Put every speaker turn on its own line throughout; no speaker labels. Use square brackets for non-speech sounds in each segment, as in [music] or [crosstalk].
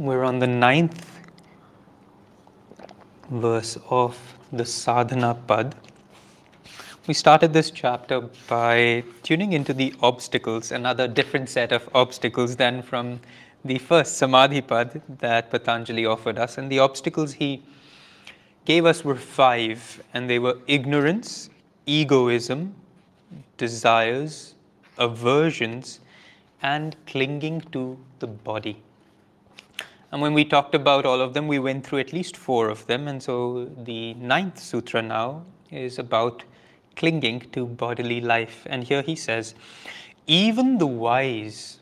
We're on the ninth verse of the Sadhana Pad. We started this chapter by tuning into the obstacles, another different set of obstacles than from the first Samadhi Pad that Patanjali offered us. And the obstacles he gave us were five, and they were ignorance, egoism, desires, aversions, and clinging to the body. And when we talked about all of them, we went through at least four of them. And so the ninth sutra now is about clinging to bodily life. And here he says, even the wise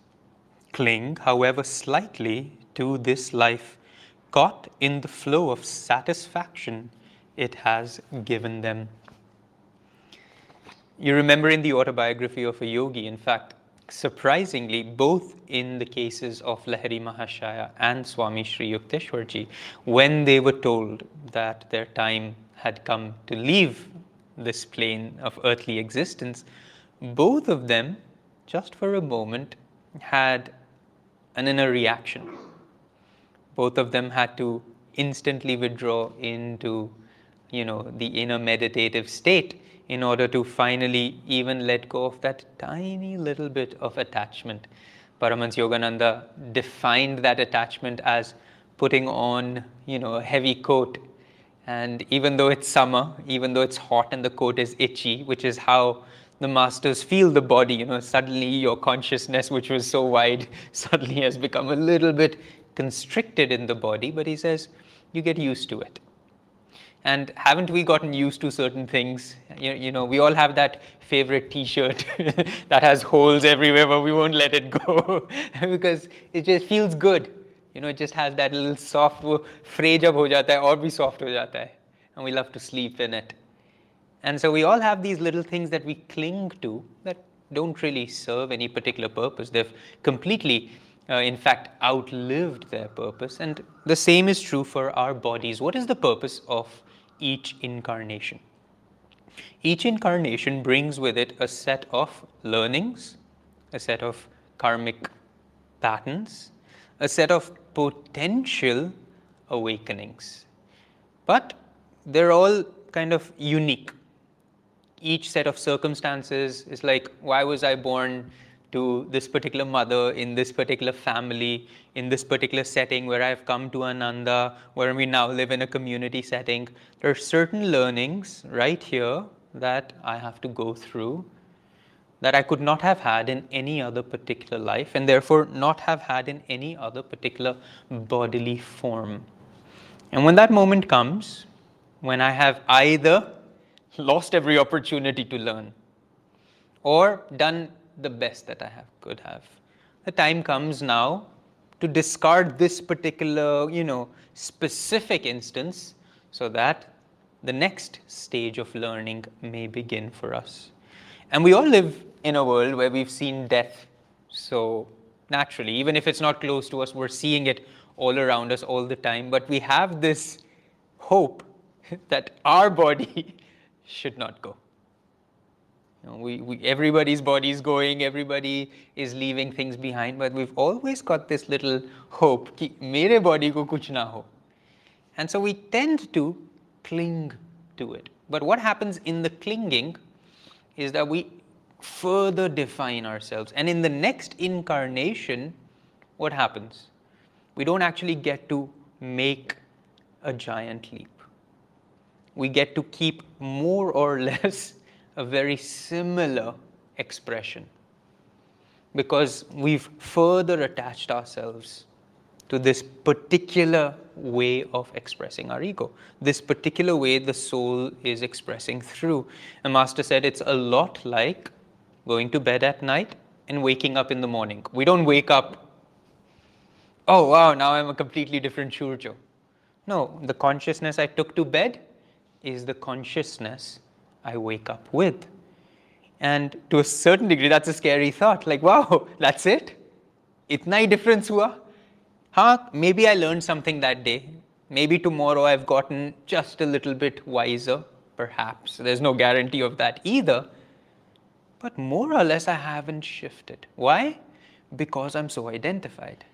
cling, however slightly, to this life, caught in the flow of satisfaction it has given them. You remember in the autobiography of a yogi, in fact, surprisingly, both in the cases of Lahiri Mahashaya and Swami Sri Yukteswarji, when they were told that their time had come to leave this plane of earthly existence, both of them, just for a moment, had an inner reaction. Both of them had to instantly withdraw into, you know, the inner meditative state in order to finally even let go of that tiny little bit of attachment. Paramahansa Yogananda defined that attachment as putting on, you know, a heavy coat. And even though it's summer, even though it's hot and the coat is itchy, which is how the masters feel the body, you know, suddenly your consciousness, which was so wide, [laughs] suddenly has become a little bit constricted in the body. But he says, you get used to it and haven't we gotten used to certain things you, you know we all have that favorite t-shirt [laughs] that has holes everywhere but we won't let it go [laughs] because it just feels good you know it just has that little soft fray jab ho jata hai soft ho jata hai and we love to sleep in it and so we all have these little things that we cling to that don't really serve any particular purpose they've completely uh, in fact, outlived their purpose. And the same is true for our bodies. What is the purpose of each incarnation. Each incarnation brings with it a set of learnings, a set of karmic patterns, a set of potential awakenings. But they're all kind of unique. Each set of circumstances is like, why was I born to this particular mother in this particular family in this particular setting where I've come to Ananda, where we now live in a community setting. There are certain learnings right here that I have to go through that I could not have had in any other particular life and therefore not have had in any other particular bodily form. And when that moment comes, when I have either lost every opportunity to learn or done the best that I have, could have. The time comes now to discard this particular, you know, specific instance so that the next stage of learning may begin for us. And we all live in a world where we've seen death so naturally. Even if it's not close to us, we're seeing it all around us all the time. But we have this hope [laughs] that our body [laughs] should not go. You know, we, we, everybody's body is going, everybody is leaving things behind, but we've always got this little hope, ki mere body ko kuch na ho. And so we tend to cling to it. But what happens in the clinging is that we further define ourselves. And in the next incarnation, what happens? We don't actually get to make a giant leap. We get to keep more or [laughs] less a very similar expression because we've further attached ourselves to this particular way of expressing our ego, this particular way the soul is expressing through. The Master said it's a lot like going to bed at night and waking up in the morning. We don't wake up, oh wow, now I'm a completely different Shurjo. No, the consciousness I took to bed is the consciousness I wake up with. And to a certain degree, that's a scary thought. Like, wow, [laughs] that's it? Itna hi difference hua? Huh? Maybe I learned something that day. Maybe tomorrow I've gotten just a little bit wiser, perhaps. There's no guarantee of that either. But more or less, I haven't shifted. Why? Because I'm so identified.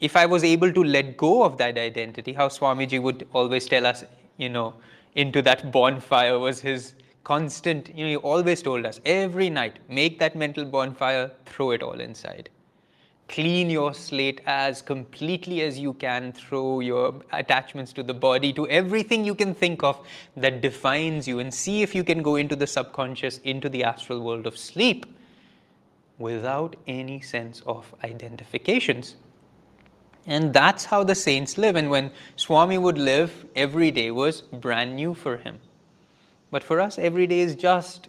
if I was able to let go of that identity, how Swamiji would always tell us, you know, into that bonfire was his constant, you know, he always told us every night, make that mental bonfire, throw it all inside. Clean your slate as completely as you can, throw your attachments to the body, to everything you can think of that defines you, and see if you can go into the subconscious, into the astral world of sleep without any sense of identifications. And that's how the saints live. And when Swami would live, every day was brand new for him. But for us, every day is just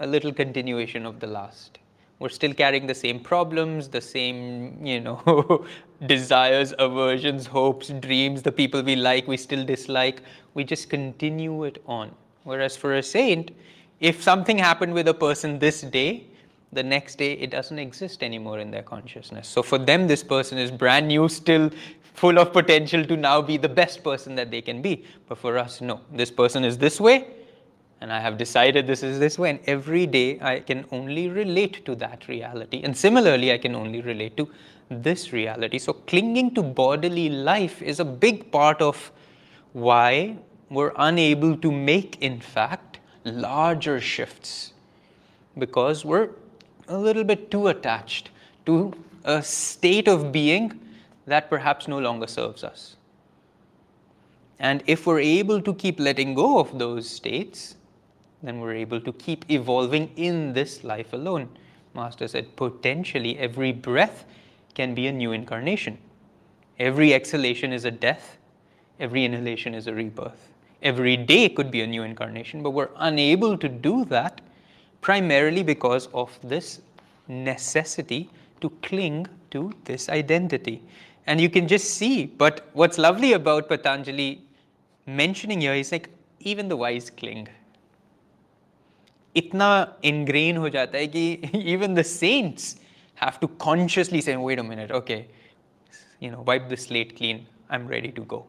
a little continuation of the last. We're still carrying the same problems, the same, you know, [laughs] desires, aversions, hopes, dreams, the people we like, we still dislike. We just continue it on. Whereas for a saint, if something happened with a person this day, the next day it doesn't exist anymore in their consciousness. So for them, this person is brand new, still full of potential to now be the best person that they can be. But for us, no. This person is this way, and I have decided this is this way. And every day I can only relate to that reality. And similarly, I can only relate to this reality. So clinging to bodily life is a big part of why we're unable to make, in fact, larger shifts because we're a little bit too attached to a state of being that perhaps no longer serves us. And if we're able to keep letting go of those states, then we're able to keep evolving in this life alone. Master said, potentially every breath can be a new incarnation. Every exhalation is a death, every inhalation is a rebirth. Every day could be a new incarnation, but we're unable to do that primarily because of this necessity to cling to this identity. And you can just see, but what's lovely about Patanjali mentioning here is like even the wise cling. Itna ingrained ho jata hai ki [laughs] even the saints have to consciously say, wait a minute, okay, you know, wipe the slate clean, I'm ready to go.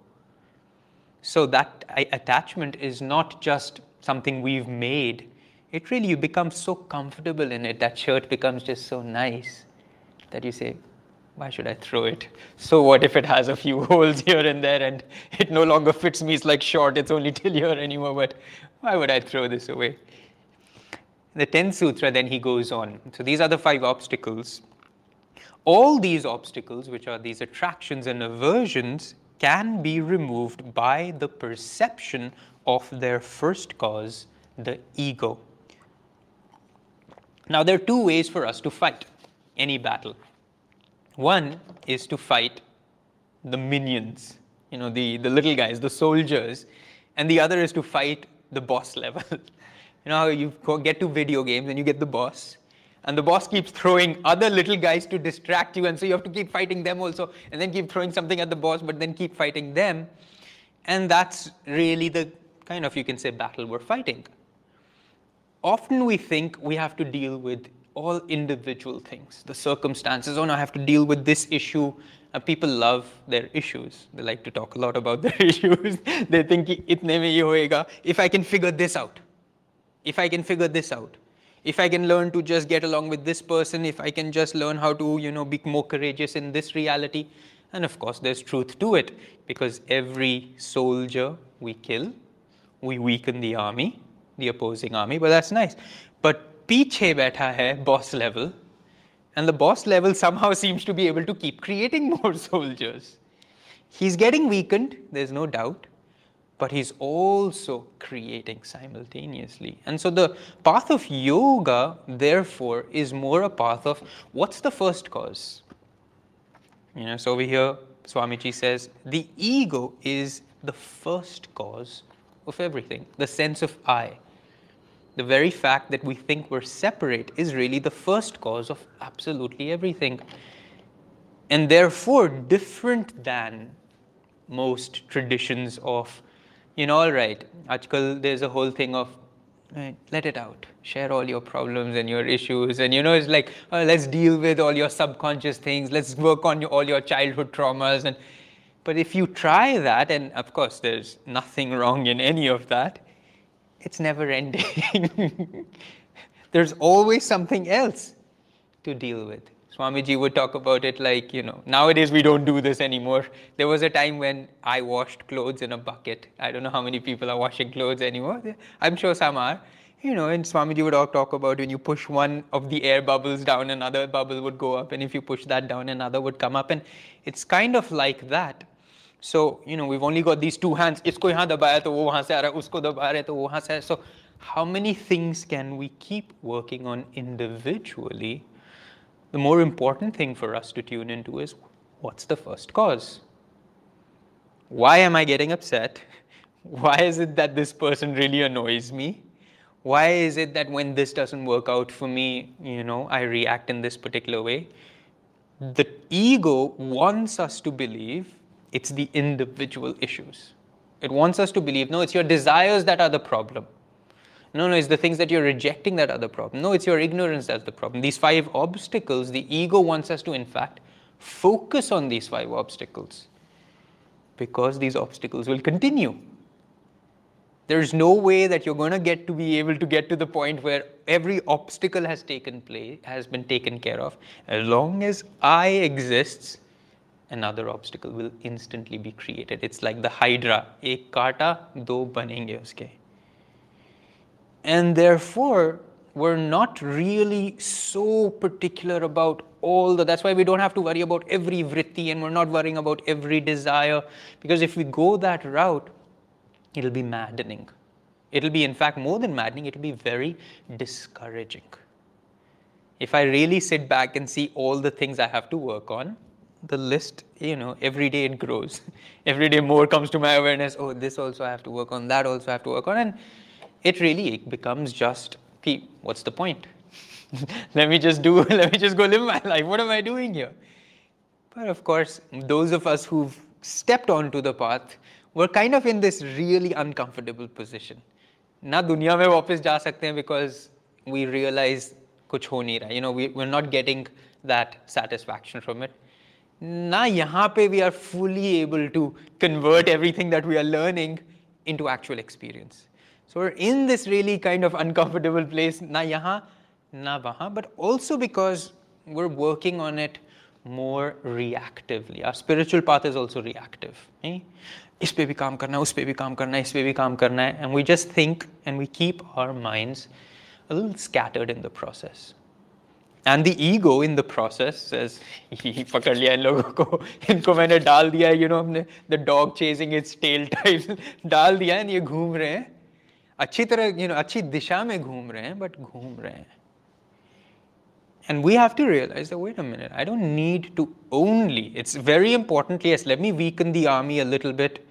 So that attachment is not just something we've made it really, you become so comfortable in it. That shirt becomes just so nice that you say, why should I throw it? So what if it has a few [laughs] holes here and there and it no longer fits me? It's like short, it's only till here anymore, but why would I throw this away? The 10th sutra, then he goes on. So these are the five obstacles. All these obstacles, which are these attractions and aversions, can be removed by the perception of their first cause, the ego. Now, there are two ways for us to fight any battle. One is to fight the minions, you know, the, the little guys, the soldiers, and the other is to fight the boss level. [laughs] you know you get to video games and you get the boss, and the boss keeps throwing other little guys to distract you, and so you have to keep fighting them also, and then keep throwing something at the boss, but then keep fighting them. And that's really the kind of, you can say, battle we're fighting often we think we have to deal with all individual things, the circumstances. Oh, no, I have to deal with this issue. Uh, people love their issues. They like to talk a lot about [laughs] their issues. they think, itne mein ye hoega. If I can figure this out, if I can figure this out, if I can learn to just get along with this person, if I can just learn how to, you know, be more courageous in this reality, and of course, there's truth to it because every soldier we kill, we weaken the army the opposing army, but that's nice. But piche baitha hai boss level, and the boss level somehow seems to be able to keep creating [laughs] more soldiers. He's getting weakened, there's no doubt, but he's also creating simultaneously. And so the path of yoga, therefore, is more a path of what's the first cause? You know, so over here, Swamiji says the ego is the first cause of everything, the sense of I the very fact that we think we're separate is really the first cause of absolutely everything. And therefore, different than most traditions of, you know, all right, Ajkal, there's a whole thing of Right, let it out. Share all your problems and your issues. And you know, it's like, oh, let's deal with all your subconscious things. Let's work on your, all your childhood traumas. And but if you try that, and of course, there's nothing wrong in any of that, it's never ending. [laughs] There's always something else to deal with. Swamiji would talk about it like, you know, nowadays we don't do this anymore. There was a time when I washed clothes in a bucket. I don't know how many people are washing clothes anymore. I'm sure some are. You know, and Swamiji would all talk about when you push one of the air bubbles down, another bubble would go up. And if you push that down, another would come up. And it's kind of like that. So, you know, we've only got these two hands. इसको यहाँ दबाया तो वो वहाँ से आ रहा है उसको दबा रहे तो वो वहाँ से So, how many things can we keep working on individually the more important thing for us to tune into is what's the first cause? Why am I getting upset? [laughs] Why is it that this person really annoys me? Why is it that when this doesn't work out for me, you know, I react in this particular way? The ego wants us to believe it's the individual issues. It wants us to believe, no, it's your desires that are the problem. No, no, it's the things that you're rejecting that are the problem. No, it's your ignorance that's the problem. These five obstacles, the ego wants us to, in fact, focus on these five obstacles because these obstacles will continue. There's no way that you're going to get to be able to get to the point where every obstacle has taken place, has been taken care of. As long as I exists, another obstacle will instantly be created. It's like the Hydra, ek kata do banenge uske. And therefore, we're not really so particular about all the, that's why we don't have to worry about every vritti and we're not worrying about every desire because if we go that route, it'll be maddening. It'll be, in fact, more than maddening, it'll be very discouraging. If I really sit back and see all the things I have to work on, the list you know every day it grows [laughs] every day more comes to my awareness oh this also i have to work on that also i have to work on and it really becomes just, what's the point? [laughs] let me just do, [laughs] let me just go live my life. What am I doing here? But of course, those of us who've stepped onto the path, we're kind of in this really uncomfortable position. Na dunya mein वापस ja sakte hain because we realize kuch ho nahi raha. You know, we, we're not getting that satisfaction from it. Na yahan pe we are fully able to convert everything that we are learning into actual experience. So we're in this really kind of uncomfortable place, na yaha, na waha, but also because we're working on it more reactively. Our spiritual path is also reactive. Eh? इस पे भी काम करना है उस पे भी काम करना है इस पे भी काम करना है and we just think and we keep our minds a little scattered in the process and the ego in the process says ही पकड़ लिया इन लोगों को इनको मैंने डाल दिया you know हमने the dog chasing its tail type डाल दिया है ये घूम रहे हैं अच्छी तरह यू नो अच्छी दिशा में घूम रहे हैं बट घूम रहे हैं And we have to realize that, wait a minute, I don't need to only, it's very important, yes, let me weaken the army a little bit.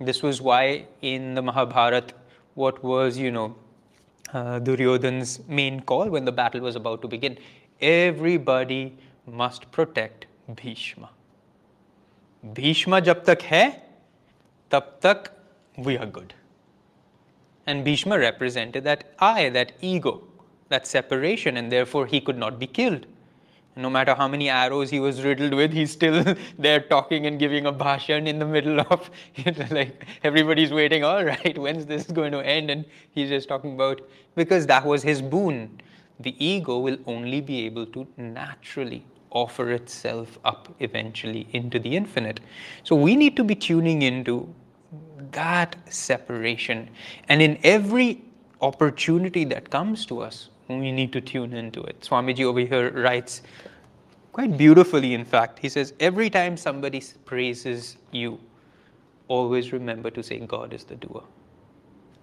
This was why in the Mahabharata, what was, you know, uh, Duryodhan's main call when the battle was about to begin. Everybody must protect Bhishma. Bhishma jab tak hai, tab tak we are good. And Bhishma represented that I, that ego, that separation, and therefore he could not be killed. No matter how many arrows he was riddled with, he's still [laughs] there talking and giving a bhashan in the middle of, [laughs] you know, like everybody's waiting, all right, when's this going to end? And he's just talking about, because that was his boon. The ego will only be able to naturally offer itself up eventually into the infinite. So we need to be tuning into that separation. And in every opportunity that comes to us, we need to tune into it. Swamiji over here writes quite beautifully, in fact. He says, Every time somebody praises you, always remember to say, God is the doer.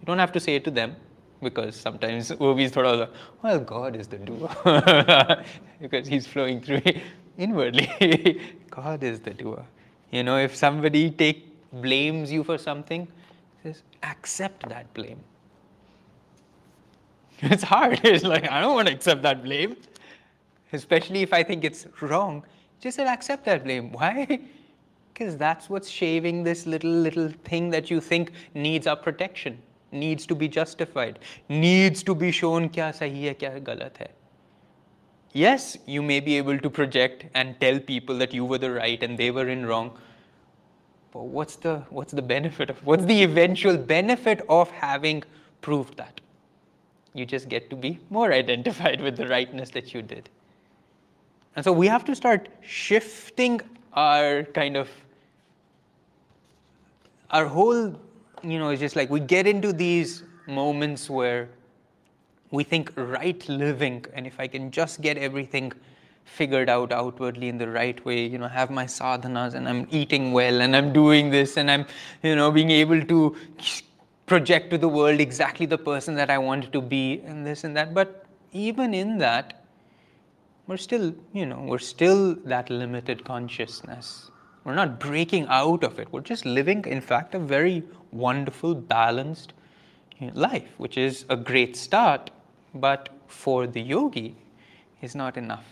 You don't have to say it to them because sometimes Obi's thought of, well, God is the doer [laughs] because he's flowing through [laughs] inwardly. [laughs] God is the doer. You know, if somebody take blames you for something, says, accept that blame. It's hard. It's like, I don't want to accept that blame. Especially if I think it's wrong. Just said, accept that blame. Why? Because that's what's shaving this little, little thing that you think needs our protection, needs to be justified, needs to be shown kya sahi hai, kya galat. Yes, you may be able to project and tell people that you were the right and they were in wrong, but what's the, what's the benefit of, what's the eventual benefit of having proved that? You just get to be more identified with the rightness that you did. And so we have to start shifting our kind of our whole, you know, it's just like we get into these moments where we think right living, and if I can just get everything figured out outwardly in the right way, you know, have my sadhanas and I'm eating well and I'm doing this and I'm, you know, being able to project to the world exactly the person that I want to be and this and that. But even in that, we're still, you know, we're still that limited consciousness. We're not breaking out of it. We're just living, in fact, a very wonderful, balanced life, which is a great start, but for the yogi is not enough.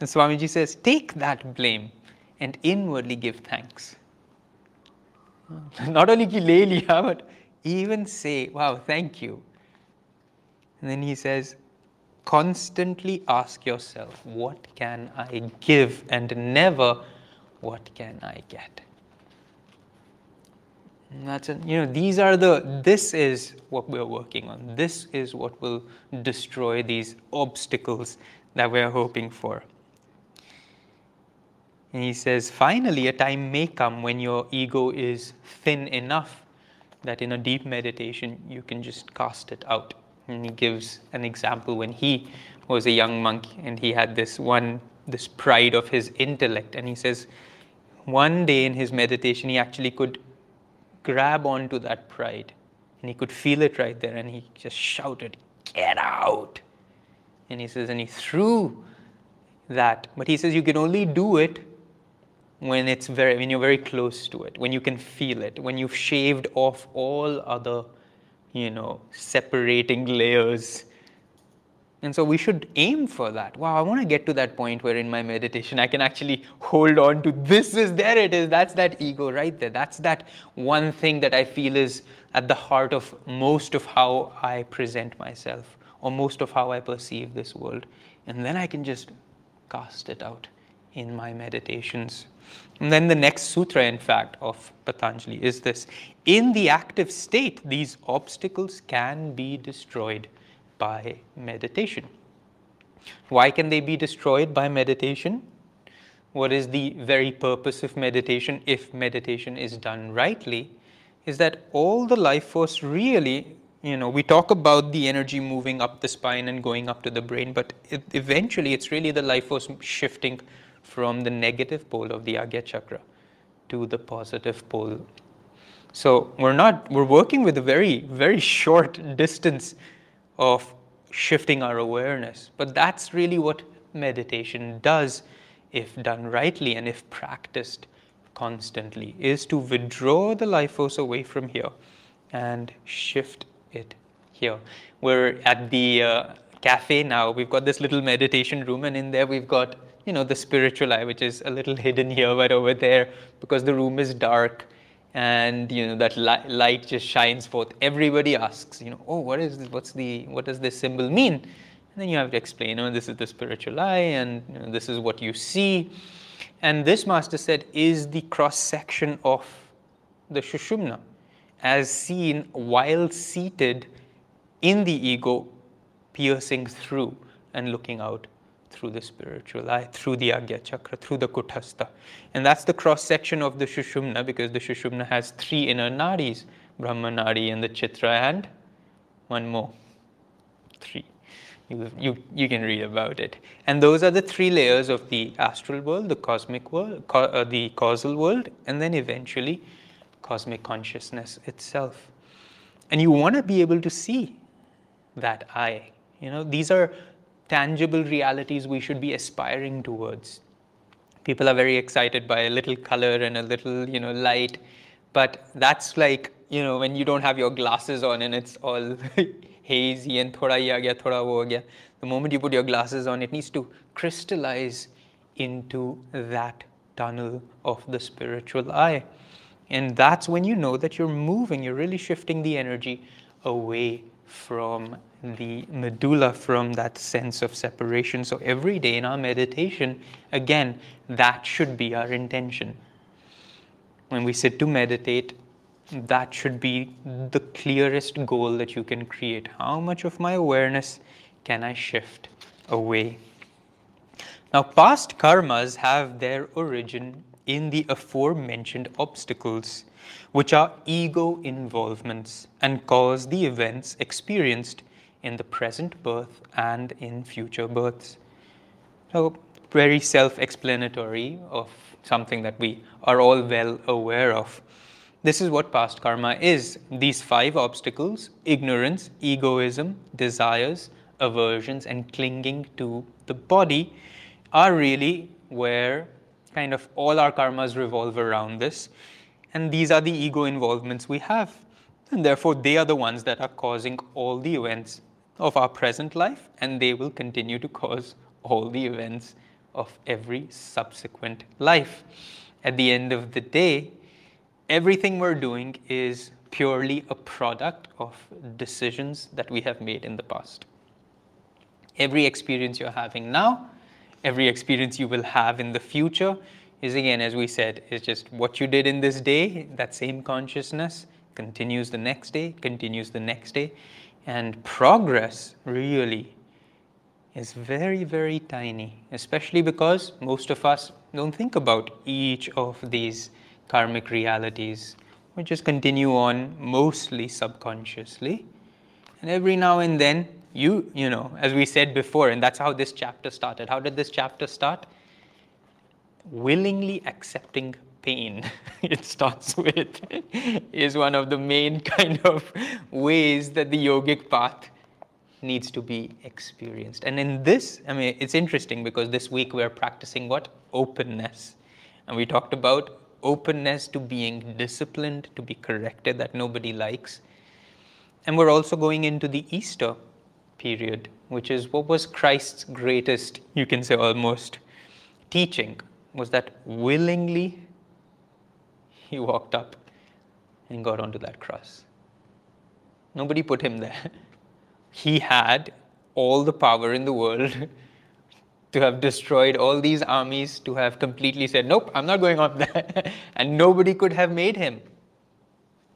And Swamiji says, take that blame and inwardly give thanks. [laughs] Not only ki liya, but even say, wow, thank you. And then he says, constantly ask yourself, what can I give? And never, what can I get? That's it. you know these are the this is what we're working on. This is what will destroy these obstacles that we're hoping for. And he says, finally, a time may come when your ego is thin enough that in a deep meditation you can just cast it out. And he gives an example when he was a young monk and he had this one, this pride of his intellect. And he says, one day in his meditation, he actually could grab onto that pride and he could feel it right there and he just shouted, Get out! And he says, and he threw that. But he says, you can only do it when it's very when you're very close to it when you can feel it when you've shaved off all other you know separating layers and so we should aim for that. Wow i want to get to that point where in my meditation i can actually hold on to this is there it is that's that ego right there. That's that one thing that i feel is at the heart of most of how i present myself or most of how i perceive this world. And then i can just cast it out in my meditations. And then the next sutra, in fact, of Patanjali is this. In the active state, these obstacles can be destroyed by meditation. Why can they be destroyed by meditation? What is the very purpose of meditation if meditation is done rightly? Is that all the life force really, you know, we talk about the energy moving up the spine and going up to the brain, but it, eventually it's really the life force shifting from the negative pole of the Agya Chakra to the positive pole. So we're not, we're working with a very, very short distance of shifting our awareness. But that's really what meditation does if done rightly and if practiced constantly, is to withdraw the life force away from here and shift it here. We're at the uh, cafe now. We've got this little meditation room, and in there we've got you know, the spiritual eye, which is a little [laughs] hidden here, but over there, because the room is dark and you know that li- light just shines forth. Everybody asks, you know, oh, what is this? What's the what does this symbol mean? And then you have to explain, oh, this is the spiritual eye, and you know, this is what you see. And this master said is the cross section of the Sushumna, as seen while seated in the ego, piercing through and looking out through the spiritual eye, through the Agya Chakra, through the Kuthastha. And that's the cross section of the Shushumna because the Shushumna has three inner nadis Brahma Nadi and the Chitra, and one more. Three. You, you, you can read about it. And those are the three layers of the astral world, the cosmic world, co- uh, the causal world, and then eventually cosmic consciousness itself. And you want to be able to see that eye. You know, these are tangible realities we should be aspiring towards. People are very excited by a little color and a little, you know, light, but that's like, you know, when you don't have your glasses on and it's all [laughs] hazy and thoda hi gaya, thoda wo gaya. The moment you put your glasses on, it needs to crystallize into that tunnel of the spiritual eye. And that's when you know that you're moving, you're really shifting the energy away from the medulla from that sense of separation. So every day in our meditation, again, that should be our intention. When we sit to meditate, that should be the clearest goal that you can create. How much of my awareness can I shift away? Now, past karmas have their origin in the aforementioned obstacles, which are ego involvements and cause the events experienced in the present birth and in future births. So, very self explanatory of something that we are all well aware of. This is what past karma is these five obstacles ignorance, egoism, desires, aversions, and clinging to the body are really where kind of all our karmas revolve around this. And these are the ego involvements we have. And therefore, they are the ones that are causing all the events of our present life, and they will continue to cause all the events of every subsequent life. At the end of the day, everything we're doing is purely a product of decisions that we have made in the past. Every experience you're having now, every experience you will have in the future is again, as we said, is just what you did in this day, that same consciousness continues the next day, continues the next day. And progress really is very, very tiny, especially because most of us don't think about each of these karmic realities. We just continue on mostly subconsciously. And every now and then, you, you know, as we said before, and that's how this chapter started. How did this chapter start? Willingly accepting pain, [laughs] it starts with, is one of the main [laughs] kind of ways that the yogic path needs to be experienced. And in this, I mean, it's interesting because this week we're practicing what? Openness. And we talked about openness to being disciplined, to be corrected, that nobody likes. And we're also going into the Easter period, which is what was Christ's greatest, you can say almost, teaching, was that willingly he walked up and got onto that cross. Nobody put him there. [laughs] He had all the power in the world [laughs] to have destroyed all these armies, to have completely said, Nope, I'm not going up there. [laughs] and nobody could have made him.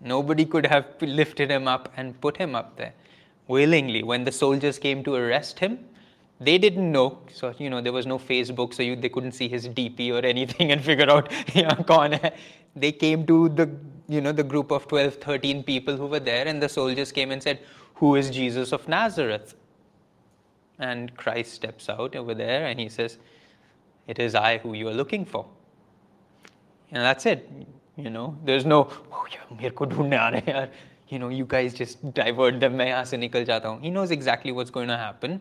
Nobody could have lifted him up and put him up there willingly. When the soldiers came to arrest him, they didn't know. So, you know, there was no Facebook, so you, they couldn't see his DP or anything and figure out, yeah, hai. They came to the, you know, the group of 12, 13 people who were there, and the soldiers came and said, Who is Jesus of Nazareth? And Christ steps out over there and he says, It is I who you are looking for. And that's it. You know, there's no, oh, yeah, you know, you guys just divert them, He knows exactly what's going to happen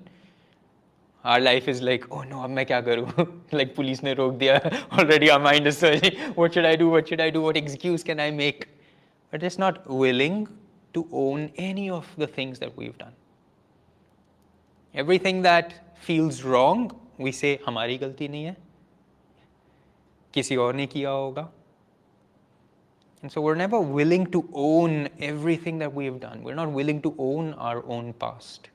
Our life is like, oh no, अब मैं क्या करूँ? [laughs] like police ने रोक दिया. Already our mind is searching. What should I do? What should I do? What excuse can I make? But it's not willing to own any of the things that we've done. Everything that feels wrong, we say हमारी गलती नहीं है किसी और ने किया होगा and so we're never willing to own everything that we've done. We're not willing to own our own past.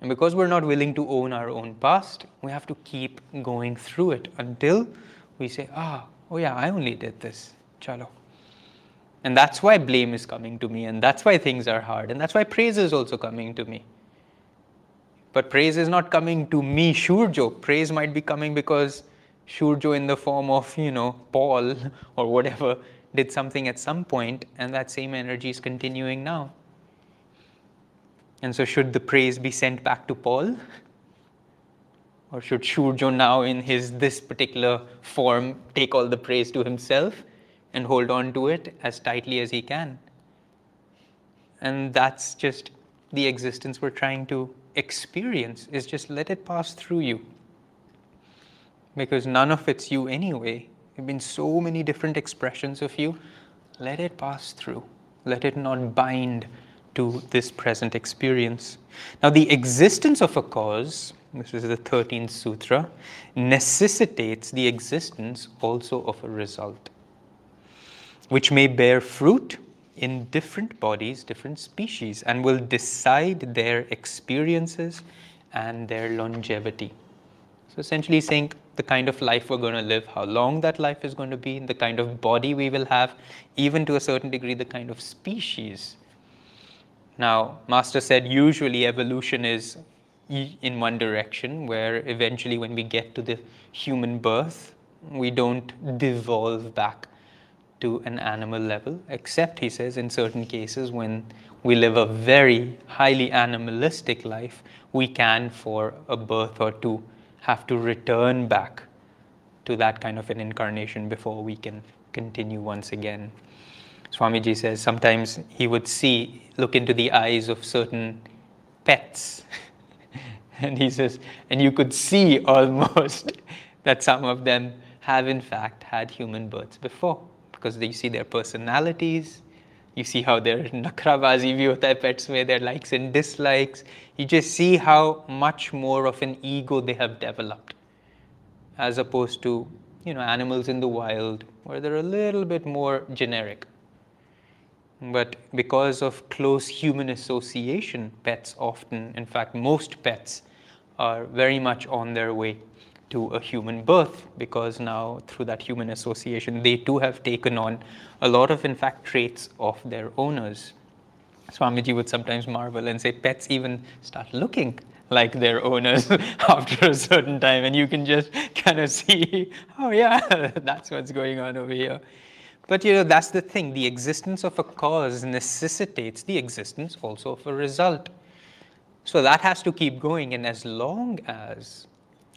And because we're not willing to own our own past, we have to keep going through it until we say, ah, oh yeah, I only did this. Chalo. And that's why blame is coming to me, and that's why things are hard, and that's why praise is also coming to me. But praise is not coming to me, Shurjo. Praise might be coming because Shurjo in the form of, you know, Paul [laughs] or whatever did something at some point, and that same energy is continuing now. And so, should the praise be sent back to Paul? Or should Shurjo now, in his this particular form, take all the praise to himself and hold on to it as tightly as he can? And that's just the existence we're trying to experience is just let it pass through you. Because none of it's you anyway. There have been so many different expressions of you. Let it pass through. Let it not bind to this present experience. Now, the existence of a cause, this is the 13th sutra, necessitates the existence also of a result, which may bear fruit in different bodies, different species, and will decide their experiences and their longevity. So essentially saying the kind of life we're going to live, how long that life is going to be, the kind of body we will have, even to a certain degree, the kind of species. Now, Master said usually evolution is in one direction, where eventually, when we get to the human birth, we don't devolve back to an animal level, except, he says, in certain cases when we live a very highly animalistic life, we can, for a birth or two, have to return back to that kind of an incarnation before we can continue once again. Swamiji says sometimes he would see, look into the eyes of certain pets. [laughs] and he says, and you could see [laughs] almost that some of them have in fact had human births before because you see their personalities, you see how their [laughs] nakravazi viothai pets where their likes and dislikes. You just see how much more of an ego they have developed as opposed to, you know, animals in the wild where they're a little bit more generic. But because of close human association, pets often, in fact, most pets, are very much on their way to a human birth because now, through that human association, they too have taken on a lot of, in fact, traits of their owners. Swamiji would sometimes marvel and say, pets even start looking like their owners [laughs] after a certain time, and you can just kind of see, oh, yeah, [laughs] that's what's going on over here. But you know, that's the thing. The existence of a cause necessitates the existence also of a result. So that has to keep going. And as long as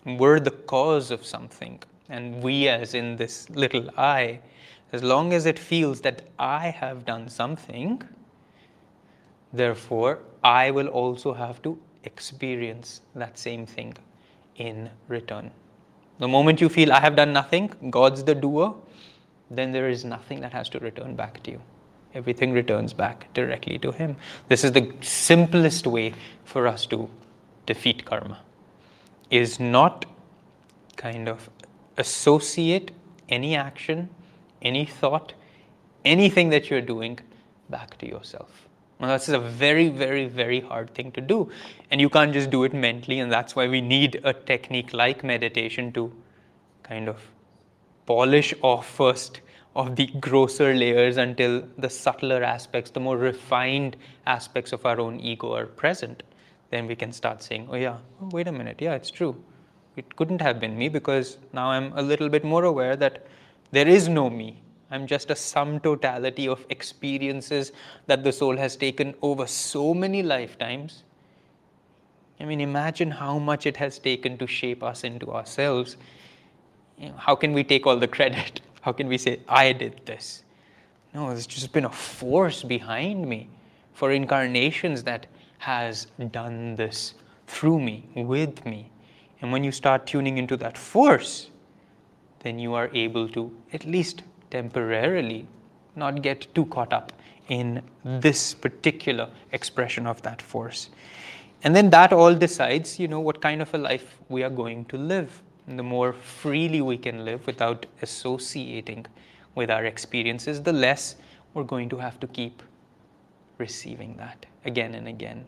we're the cause of something, and we, as in this little I, as long as it feels that I have done something, therefore, I will also have to experience that same thing in return. The moment you feel I have done nothing, God's the doer, then there is nothing that has to return back to you. Everything returns back directly to Him. This is the simplest way for us to defeat karma, is not kind of associate any action, any thought, anything that you're doing back to yourself. Now, this is a very, very, very hard thing to do. And you can't just do it mentally, and that's why we need a technique like meditation to kind of polish off first of the grosser layers until the subtler aspects, the more refined aspects of our own ego are present. Then we can start saying, oh, yeah, oh, wait a minute, yeah, it's true. It couldn't have been me because now I'm a little bit more aware that there is no me. I'm just a sum totality of experiences that the soul has taken over so many lifetimes. I mean, imagine how much it has taken to shape us into ourselves how can we take all the credit? [laughs] How can we say, I did this? No, it's just been a force behind me for incarnations that has done this through me, with me. And when you start tuning into that force, then you are able to, at least temporarily, not get too caught up in this particular expression of that force. And then that all decides, you know, what kind of a life we are going to live the more freely we can live without associating with our experiences, the less we're going to have to keep receiving that again and again.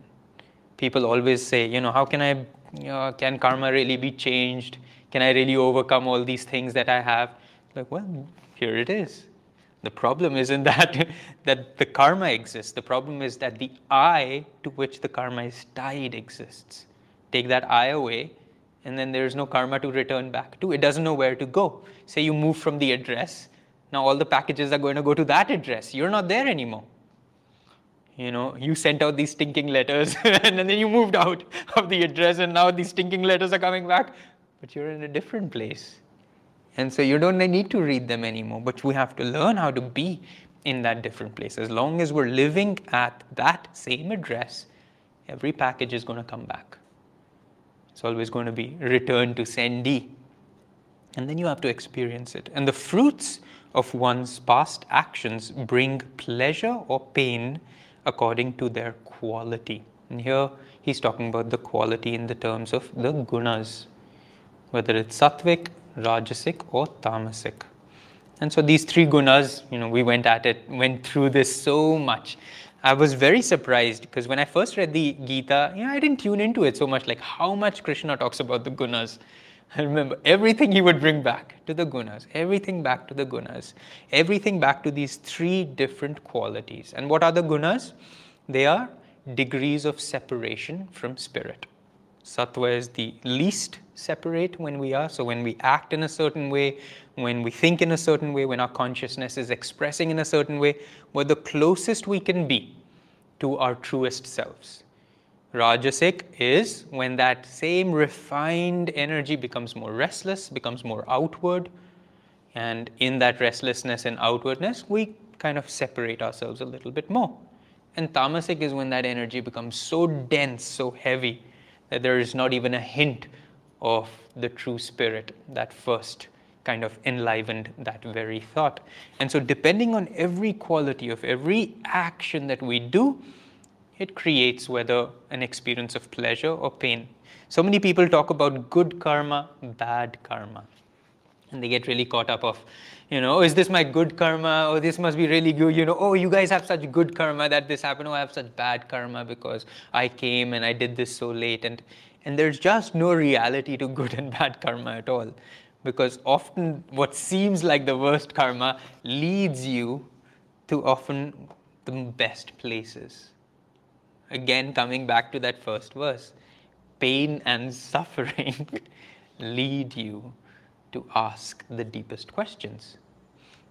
People always say, you know, how can I, you know, can karma really be changed? Can I really overcome all these things that I have? Like, well, here it is. The problem isn't [laughs] that that the karma exists. The problem is that the I to which the karma is tied exists. Take that I away, and then there's no karma to return back to. It doesn't know where to go. Say you move from the address, now all the packages are going to go to that address. You're not there anymore. You know, you sent out these stinking letters [laughs] and then you moved out of the address and now these stinking letters are coming back, but you're in a different place. And so you don't need to read them anymore, but we have to learn how to be in that different place. As long as we're living at that same address, every package is going to come back. It's always going to be returned to sendee. And then you have to experience it. And the fruits of one's past actions bring pleasure or pain according to their quality. And here he's talking about the quality in the terms of the gunas, whether it's sattvic, rajasic, or tamasic. And so these three gunas, you know, we went at it, went through this so much. I was very surprised because when I first read the Gita, you know, I didn't tune into it so much, like how much Krishna talks about the gunas. [laughs] I remember everything he would bring back to the gunas, everything back to the gunas, everything back to these three different qualities. And what are the gunas? They are degrees of separation from spirit. Sattva is the least separate when we are. So when we act in a certain way, when we think in a certain way, when our consciousness is expressing in a certain way, we're the closest we can be to our truest selves. Rajasic is when that same refined energy becomes more restless, becomes more outward, and in that restlessness and outwardness, we kind of separate ourselves a little bit more. And tamasic is when that energy becomes so dense, so heavy, that there is not even a hint of the true spirit that first kind of enlivened that very thought. And so, depending on every quality of every action that we do, it creates whether an experience of pleasure or pain. So many people talk about good karma, bad karma and they get really caught up of you know oh, is this my good karma? Oh this must be really good you know oh you guys have such good karma that this happened. Oh i have such bad karma because i came and i did this so late. And and there's just no reality to good and bad karma at all. Because often what seems like the worst karma leads you to often the best places. Again coming back to that first verse pain and suffering [laughs] lead you to ask the deepest questions.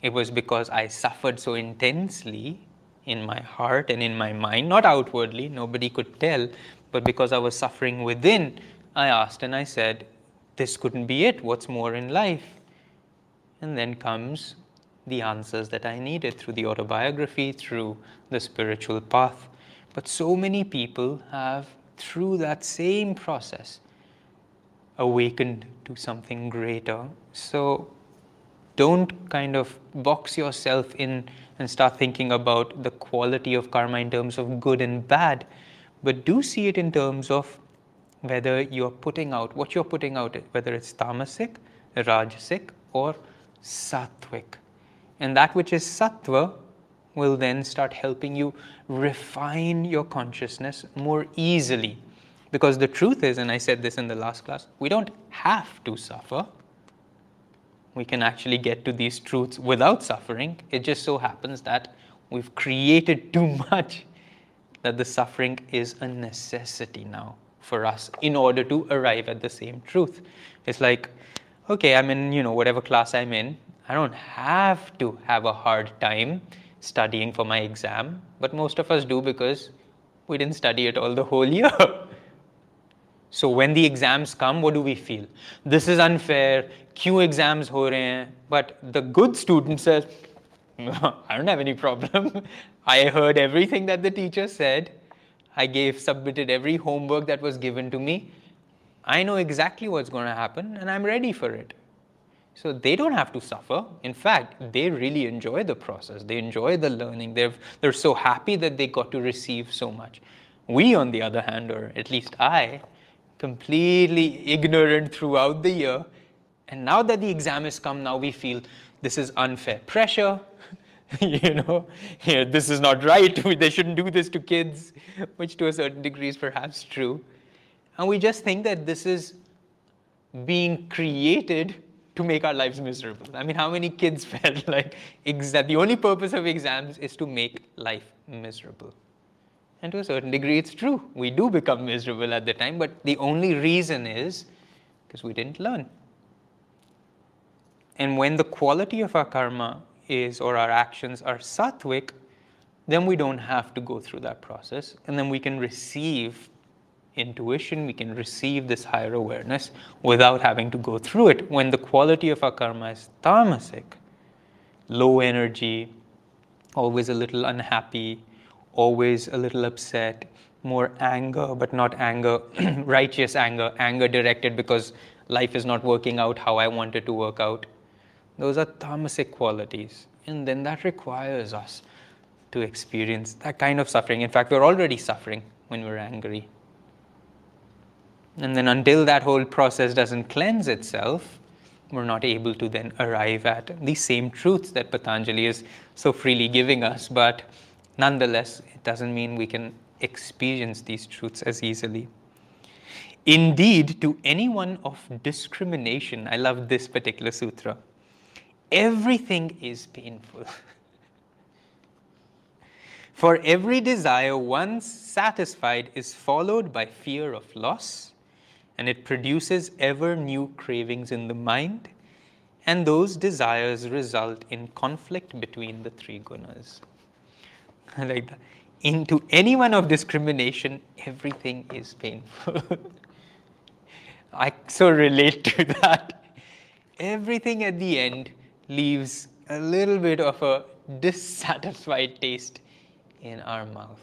It was because I suffered so intensely in my heart and in my mind, not outwardly, nobody could tell, but because I was suffering within, I asked and I said, This couldn't be it. What's more in life? And then comes the answers that I needed through the autobiography, through the spiritual path. But so many people have, through that same process, awakened to something greater. So don't kind of box yourself in and start thinking about the quality of karma in terms of good and bad, but do see it in terms of whether you're putting out what you're putting out, whether it's tamasic, rajasic, or sattvic. And that which is sattva will then start helping you refine your consciousness more easily because the truth is, and I said this in the last class, we don't have to suffer. We can actually get to these truths without suffering. It just so happens that we've created too [laughs] much that the suffering is a necessity now for us in order to arrive at the same truth. It's like, okay, I'm in, you know, whatever class I'm in. I don't have to have a hard time studying for my exam, but most of us do because we didn't study it all the whole [laughs] year. So when the exams come, what do we feel? This is unfair. Q exams hain. But the good student says, [laughs] I don't have any problem. [laughs] I heard everything that the teacher said. I gave submitted every homework that was given to me. I know exactly what's going to happen and I'm ready for it. So they don't have to suffer. In fact, they really enjoy the process. They enjoy the learning. They're, they're so happy that they got to receive so much. We, on the other hand, or at least I, completely ignorant throughout the year. And now that the exam has come, now we feel this is unfair pressure. [laughs] you know, yeah, this is not right. [laughs] they shouldn't do this to kids, which to a certain degree is perhaps true. And we just think that this is being created to make our lives miserable. I mean, how many kids [laughs] felt like that the only purpose of exams is to make life miserable? And to a certain degree, it's true. We do become miserable at the time, but the only reason is because we didn't learn. And when the quality of our karma is, or our actions are sattvic, then we don't have to go through that process. And then we can receive intuition, we can receive this higher awareness without having to go through it. When the quality of our karma is tamasic, low energy, always a little unhappy, always a little upset, more anger, but not anger, [clears throat] righteous anger, anger directed because life is not working out how I want it to work out. Those are tamasic qualities. And then that requires us to experience that kind of suffering. In fact, we're already suffering when we're angry. And then until that whole process doesn't cleanse itself, we're not able to then arrive at the same truths that Patanjali is so freely giving us. But nonetheless, it doesn't mean we can experience these truths as easily. Indeed, to anyone of discrimination, I love this particular sutra, everything is painful. [laughs] For every desire once satisfied is followed by fear of loss, and it produces ever new cravings in the mind, and those desires result in conflict between the three gunas. [laughs] like that. Into anyone of discrimination, everything is painful. [laughs] I so relate to [laughs] that. Everything at the end leaves a little bit of a dissatisfied taste in our mouth.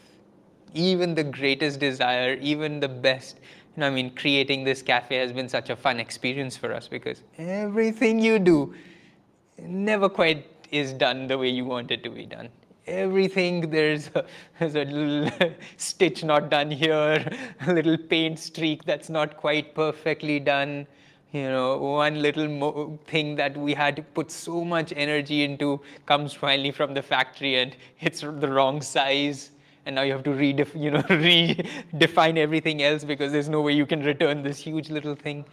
Even the greatest desire, even the best, you know, I mean, creating this cafe has been such a fun experience for us because everything you do never quite is done the way you want it to be done. Everything there's a, there's a little [laughs] stitch not done here, a little paint streak that's not quite perfectly done you know, one little thing that we had to put so much energy into comes finally from the factory and it's the wrong size. And now you have to redef- you know, [laughs] redefine everything else because there's no way you can return this huge little thing.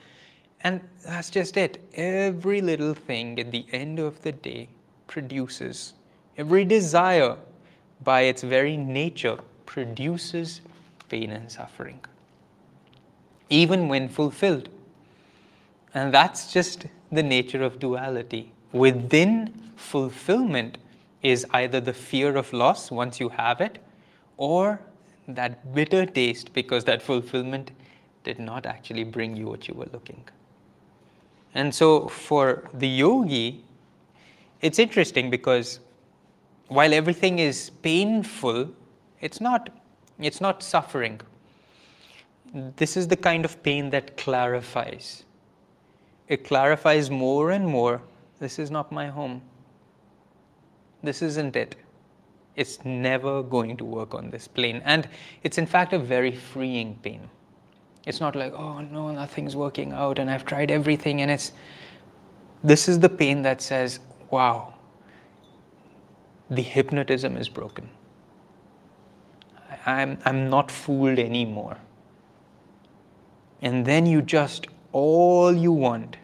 And that's just it. Every little thing at the end of the day produces, every desire by its very nature produces pain and suffering, even when fulfilled. And that's just the nature of duality. Within fulfillment is either the fear of loss once you have it, or that bitter taste because that fulfillment did not actually bring you what you were looking. And so for the yogi, it's interesting because while everything is painful, it's not, it's not suffering. This is the kind of pain that clarifies it clarifies more and more this is not my home. This isn't it. It's never going to work on this plane. And it's in fact a very freeing pain. It's not like, oh no, nothing's working out and I've tried everything. And it's, this is the pain that says, wow, the hypnotism is broken. I'm, I'm not fooled anymore. And then you just all you want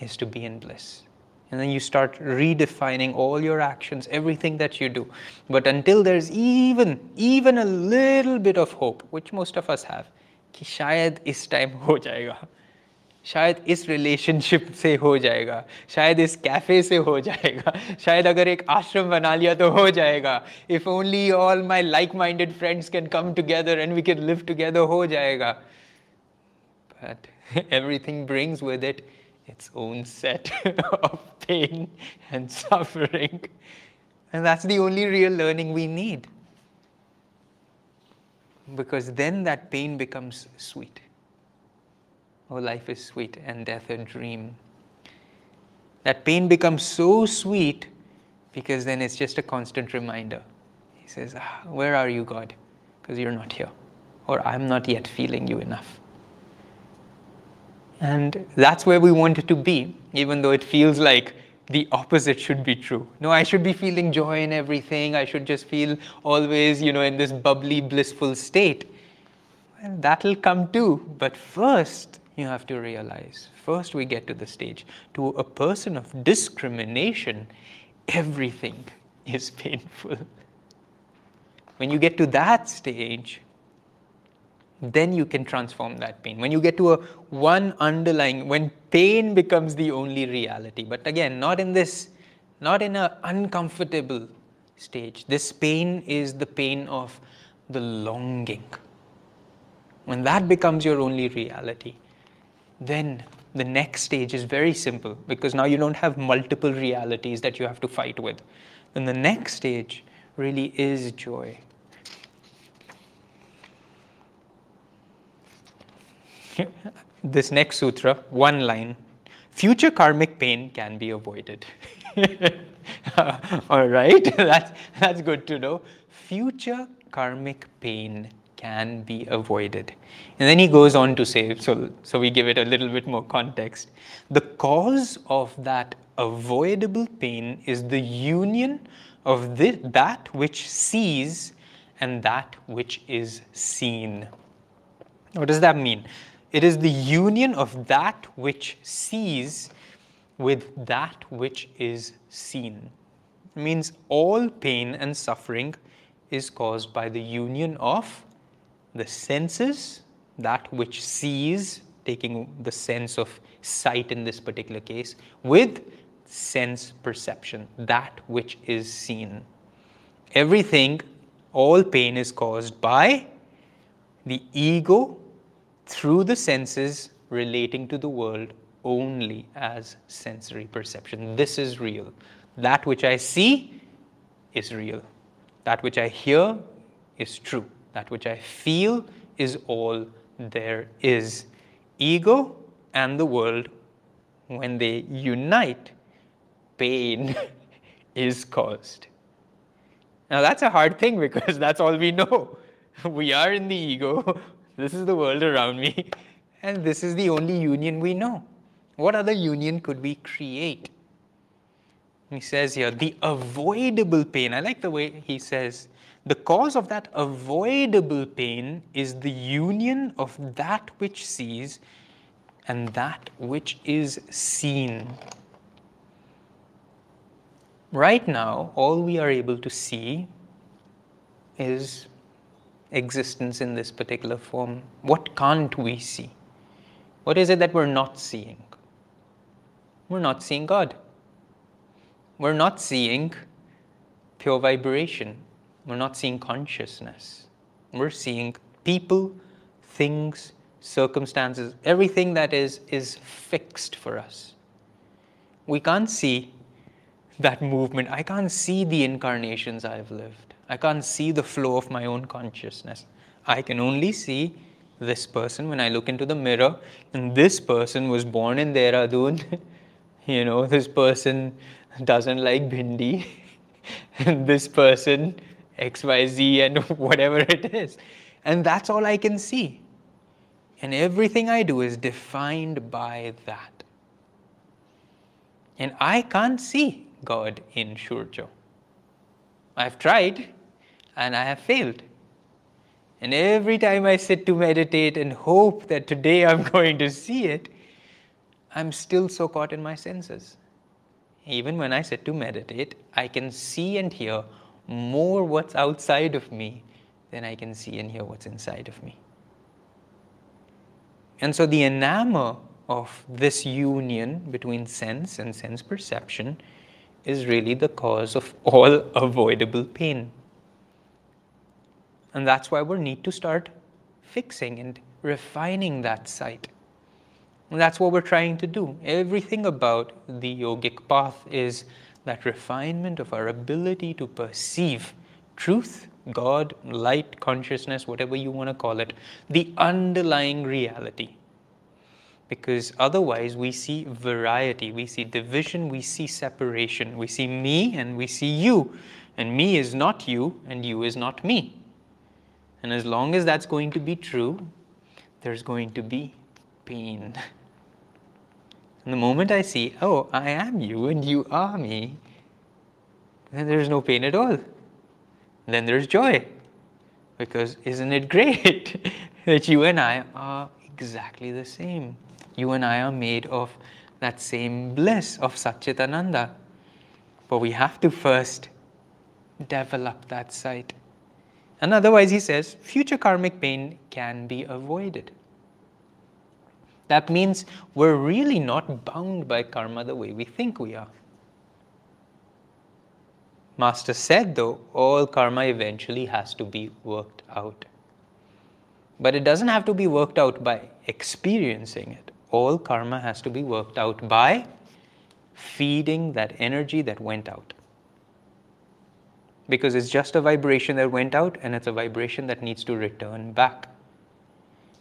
is to be in bliss. And then you start redefining all your actions, everything that you do. But until there's even, even a little bit of hope, which most of us have, कि शायद इस time हो जाएगा शायद इस relationship से हो जाएगा शायद इस कैफे से हो जाएगा शायद अगर एक आश्रम बना लिया तो हो जाएगा if only all my like minded friends can come together and we can live together हो जाएगा but everything brings with it its own set of pain and suffering. And that's the only real learning we need. Because then that pain becomes sweet. Oh, life is sweet and death a dream. That pain becomes so sweet because then it's just a constant reminder. He says, ah, Where are you, God? Because you're not here. Or I'm not yet feeling you enough. And that's where we want it to be, even though it feels like the opposite should be true. No, I should be feeling joy in everything. I should just feel always, you know, in this bubbly, blissful state. Well, that'll come too. But first, you have to realize, first we get to the stage. To a person of discrimination, everything is painful. When you get to that stage, then you can transform that pain. When you get to a one underlying, when pain becomes the only reality, but again, not in this, not in an uncomfortable stage. This pain is the pain of the longing. When that becomes your only reality, then the next stage is very simple because now you don't have multiple realities that you have to fight with. Then the next stage really is joy. [laughs] this next sutra, one line future karmic pain can be avoided. [laughs] All right, [laughs] that's, that's good to know. Future karmic pain can be avoided. And then he goes on to say, so, so we give it a little bit more context. The cause of that avoidable pain is the union of the, that which sees and that which is seen. What does that mean? It is the union of that which sees with that which is seen. It means all pain and suffering is caused by the union of the senses that which sees, taking the sense of sight in this particular case, with sense perception, that which is seen. Everything, all pain is caused by the ego through the senses relating to the world only as sensory perception. This is real. That which I see is real. That which I hear is true. That which I feel is all there is. Ego and the world, when they unite, pain [laughs] is caused. Now, that's a hard thing because that's all we know. [laughs] We are in the ego, [laughs] this is the world around me, and this is the only union we know. What other union could we create? He says here, the avoidable pain. I like the way he says, the cause of that avoidable pain is the union of that which sees and that which is seen. Right now, all we are able to see is existence in this particular form. What can't we see? What is it that we're not seeing? We're not seeing God. We're not seeing pure vibration. We're not seeing consciousness. We're seeing people, things, circumstances, everything that is is fixed for us. We can't see that movement. I can't see the incarnations I've lived. I can't see the flow of my own consciousness. I can only see this person when I look into the mirror, and this person was born in Dehradun. [laughs] you know, this person doesn't like bhindi, [laughs] and this person XYZ and [laughs] whatever it is. And that's all I can see. And everything I do is defined by that. And I can't see God in Shurjo. I've tried and I have failed. And every time I sit to meditate and hope that today I'm [laughs] going to see it, I'm still so caught in my senses. Even when I sit to meditate, I can see and hear more what's outside of me than I can see and hear what's inside of me. And so the enamor of this union between sense and sense perception is really the cause of all [laughs] avoidable pain. And that's why we need to start fixing and refining that sight. And that's what we're trying to do. Everything about the yogic path is that refinement of our ability to perceive truth, God, light, consciousness, whatever you want to call it, the underlying reality. Because otherwise, we see variety, we see division, we see separation. We see me and we see you. And me is not you, and you is not me. And as long as that's going to be true, there's going to be pain. [laughs] And the moment I see, oh, I am you and you are me, then there's no pain at all. Then there's joy. Because isn't it great [laughs] that you and I are exactly the same? You and I are made of that same bliss of Satchitananda. But we have to first develop that sight. And otherwise, he says, future karmic pain can be avoided. That means we're really not bound by karma the way we think we are. Master said, though, all karma eventually has to be worked out. But it doesn't have to be worked out by experiencing it. All karma has to be worked out by feeding that energy that went out. Because it's just a vibration that went out and it's a vibration that needs to return back.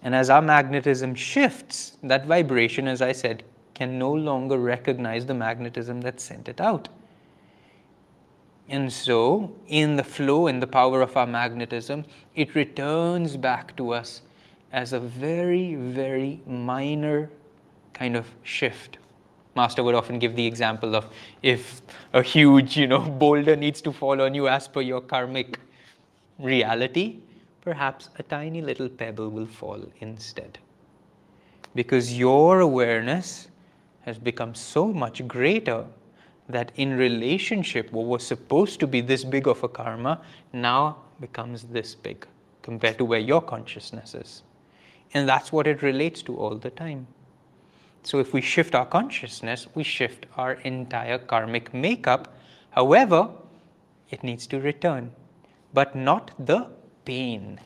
And as our magnetism shifts, that vibration, as I said, can no longer recognize the magnetism that sent it out. And so, in the flow in the power of our magnetism, it returns back to us as a very, very minor kind of shift. Master would often give the example of if a huge, you know, [laughs] boulder needs to fall on you as per your karmic reality, perhaps a tiny little pebble will fall instead. Because your awareness has become so much greater that in relationship, what was supposed to be this big of a karma now becomes this big compared to where your consciousness is. And that's what it relates to all the time. So if we shift our consciousness, we shift our entire karmic makeup. However, it needs to return, but not the pain.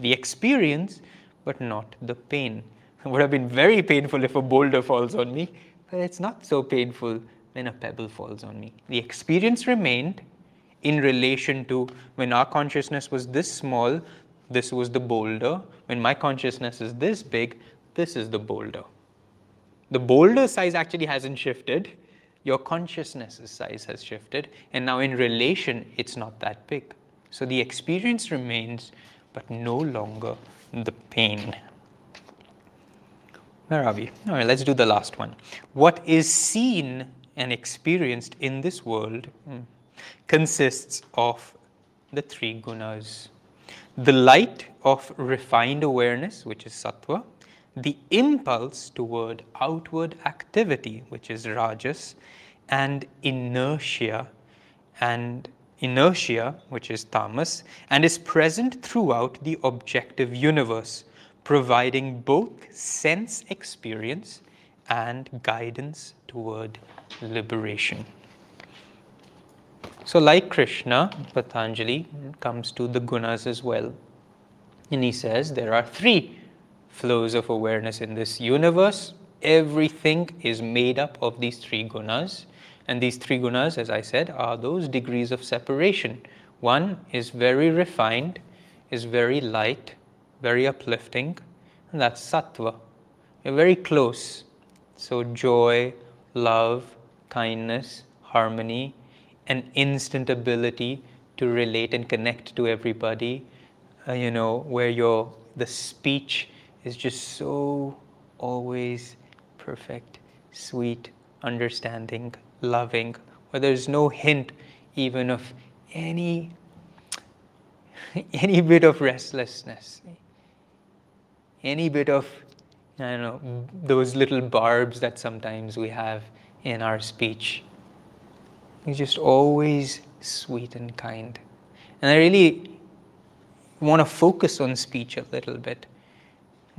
The experience, but not the pain. [laughs] It would have been very painful if a boulder falls on me, but it's not so painful when a pebble falls on me. The experience remained in relation to when our consciousness was this small, this was the boulder. When my consciousness is this big, this is the boulder. The boulder size actually hasn't shifted. Your consciousness's size has shifted. And now in relation, it's not that big. So the experience remains, but no longer the pain. Where are we? All right, let's do the last one. What is seen and experienced in this world hmm, consists of the three gunas the light of refined awareness, which is sattva, the impulse toward outward activity, which is rajas, and inertia, and inertia, which is tamas, and is present throughout the objective universe, providing both sense experience and guidance toward liberation. So, like Krishna, Patanjali comes to the gunas as well. And he says there are three flows of awareness in this universe. Everything is made up of these three gunas. And these three gunas, as I said, are those degrees of separation. One is very refined, is very light, very uplifting, and that's sattva. You're very close. So, joy, love, kindness, harmony, an instant ability to relate and connect to everybody, uh, you know, where your the speech is just so always perfect, sweet, understanding, loving, where there's no hint even of any [laughs] any bit of restlessness, any bit of I don't know those little barbs that sometimes we have in our speech. He's just always sweet and kind. And I really want to focus on speech a little bit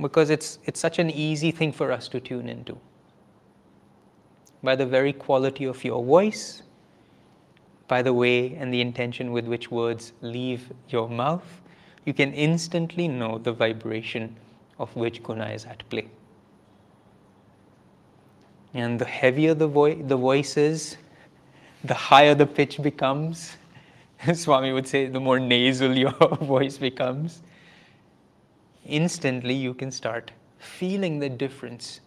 because it's, it's such an easy thing for us to tune into. By the very quality of your voice, by the way and the intention with which words leave your mouth, you can instantly know the vibration of which guna is at play. And the heavier the, vo- the voice is, the higher the pitch becomes. [laughs] Swami would say, the more nasal your [laughs] voice becomes. Instantly, you can start feeling the difference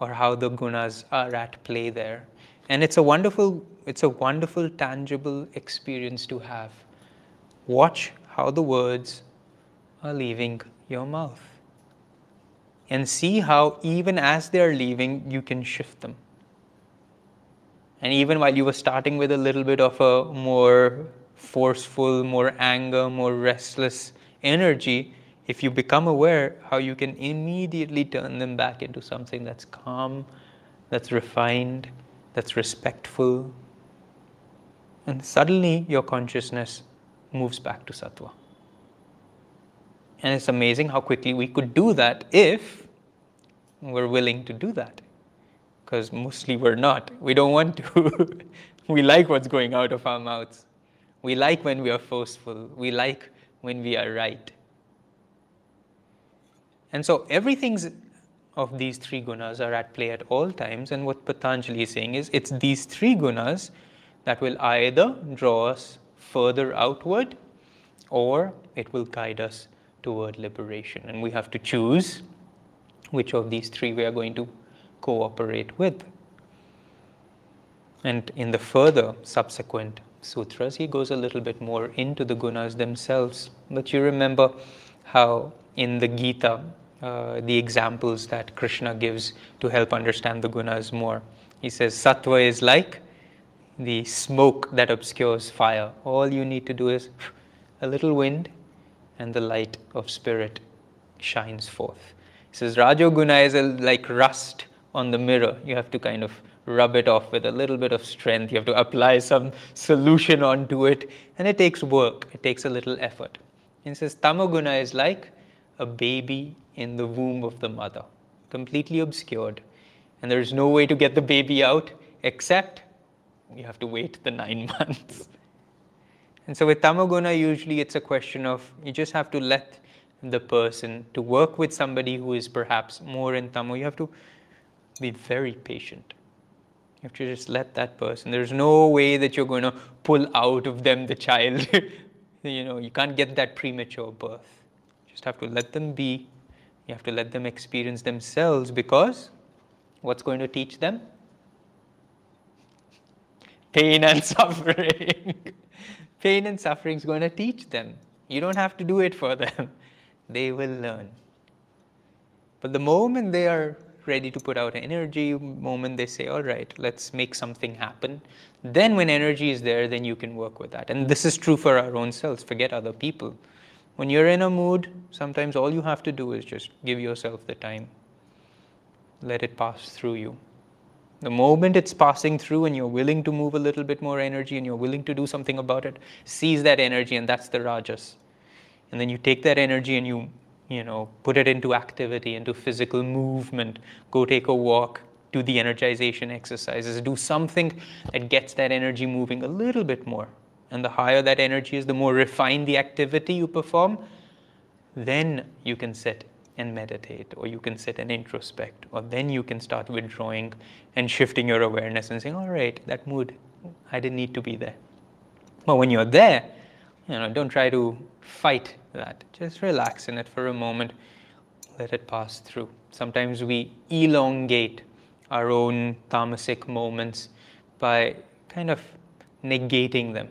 or how the gunas are at play there. And it's a wonderful, it's a wonderful, tangible experience to have. Watch how the words are leaving your mouth. And see how, even as they're leaving, you can shift them. And even while you were starting with a little bit of a more forceful, more anger, more restless energy, if you become aware how you can immediately turn them back into something that's calm, that's refined, that's respectful, and suddenly your consciousness moves back to sattva. And it's amazing how quickly we could do that if we're willing to do that because mostly we're not. We don't want to. [laughs] we like what's going out of our mouths. We like when we are forceful. We like when we are right. And so everything's of these three gunas are at play at all times. And what Patanjali is saying is it's these three gunas that will either draw us further outward or it will guide us toward liberation. And we have to choose which of these three we are going to cooperate with. And in the further subsequent sutras, he goes a little bit more into the gunas themselves. But you remember how in the Gita, uh, the examples that Krishna gives to help understand the gunas more. He says, Sattva is like the smoke that obscures fire. All you need to do is a little wind, and the light of spirit shines forth. He says, Rajoguna is a, like rust on the mirror. You have to kind of rub it off with a little bit of strength. You have to apply some solution onto it, and it takes work. It takes a little effort. He says tamoguna is like a baby in the womb of the mother, completely obscured. And there's no way to get the baby out except you have to wait the nine [laughs] months. And so with tamoguna, usually it's a question of you just have to let the person to work with somebody who is perhaps more in tamo. You have to be very patient. You have to just let that person. There's no way that you're going to pull out of them the child. [laughs] you know, you can't get that premature birth. Just have to let them be. You have to let them experience themselves because what's going to teach them? Pain and [laughs] suffering. Pain and suffering is going to teach them. You don't have to do it for them. [laughs] They will learn. But the moment they are ready to put out energy, moment they say, all right, let's make something happen, then when energy is there, then you can work with that. And this is true for our own selves. Forget other people. When you're in a mood, sometimes all you have to do is just give yourself the time. Let it pass through you. The moment it's passing through and you're willing to move a little bit more energy and you're willing to do something about it, seize that energy, and that's the rajas. And then you take that energy and you, you know, put it into activity, into physical movement. Go take a walk, do the energization exercises, do something that gets that energy moving a little bit more. And the higher that energy is, the more refined the activity you perform, then you can sit and meditate, or you can sit and introspect, or then you can start withdrawing and shifting your awareness and saying, all right, that mood, I didn't need to be there. But when you're there, you know, don't try to fight that. Just relax in it for a moment. Let it pass through. Sometimes we elongate our own tamasic moments by kind of negating them.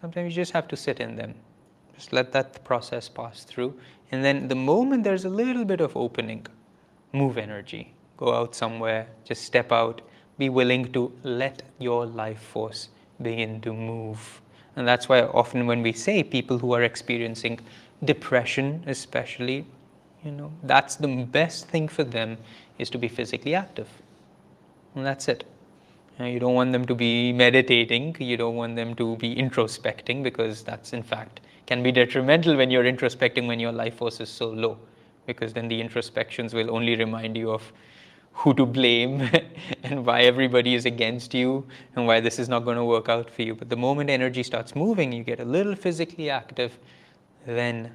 Sometimes you just have to sit in them. Just let that process pass through. And then the moment there's a little bit of opening, move energy go out somewhere, just step out, be willing to let your life force begin to move. And that's why often when we say people who are experiencing depression, especially, you know, that's the best thing for them is to be physically active. And that's it. Uh, you don't want them to be meditating, you don't want them to be introspecting because that's in fact can be detrimental when you're introspecting when your life force is so low because then the introspections will only remind you of who to blame [laughs] and why everybody is against you and why this is not going to work out for you. But the moment energy starts moving, you get a little physically active, then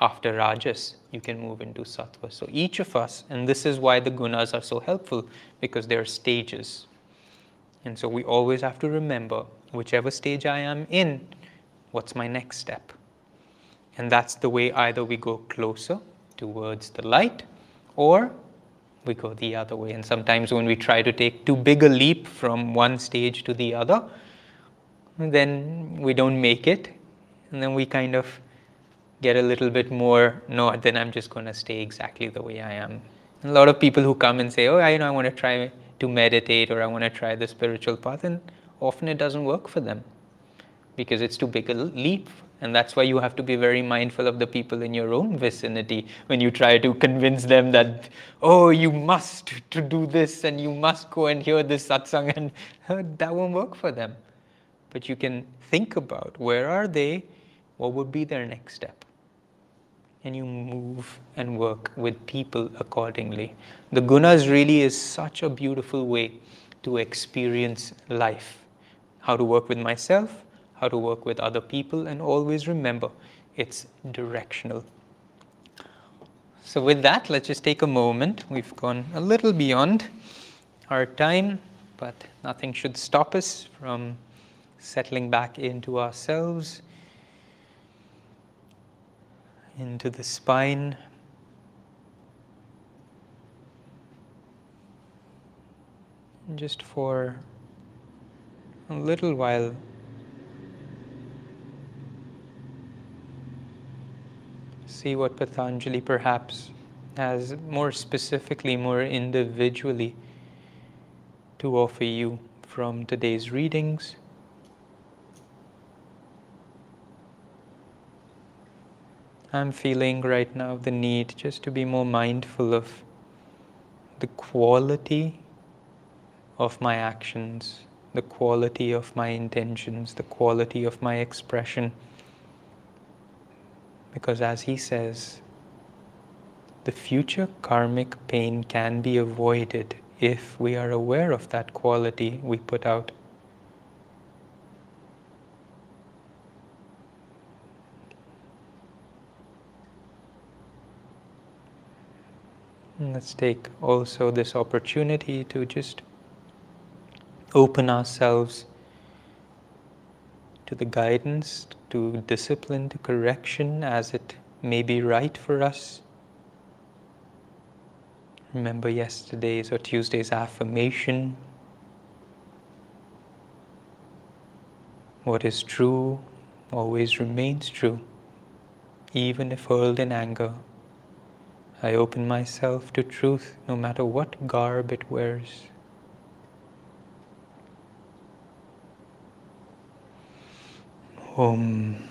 after rajas, you can move into sattva. So each of us, and this is why the gunas are so helpful, because they are stages. And so we always have to remember whichever stage I am in, what's my next step? And that's the way either we go closer towards the light or we go the other way. And sometimes when we try to take too big a leap from one stage to the other, then we don't make it. And then we kind of get a little bit more, no, then I'm just going to stay exactly the way I am. A lot of people who come and say, oh, I, you know, I want to try to meditate or I want to try the spiritual path, and often it doesn't work for them because it's too big a leap and that's why you have to be very mindful of the people in your own vicinity when you try to convince them that, oh, you must to do this and you must go and hear this satsang, and [laughs] that won't work for them. But you can think about where are they, what would be their next step. And you move and work with people accordingly. The gunas really is such a beautiful way to experience life. How to work with myself, how to work with other people, and always remember it's directional. So, with that, let's just take a moment. We've gone a little beyond our time, but nothing should stop us from settling back into ourselves, into the spine. Just for a little while, see what Patanjali perhaps has more specifically, more individually to offer you from today's readings. I'm feeling right now the need just to be more mindful of the quality of my actions, the quality of my intentions, the quality of my expression. Because as he says, the future karmic pain can be avoided if we are aware of that quality we put out. Let's take also this opportunity to just open ourselves to the guidance, to discipline, to correction as it may be right for us. Remember yesterday's or Tuesday's affirmation. What is true always remains true, even if hurled in anger. I open myself to truth no matter what garb it wears. Om.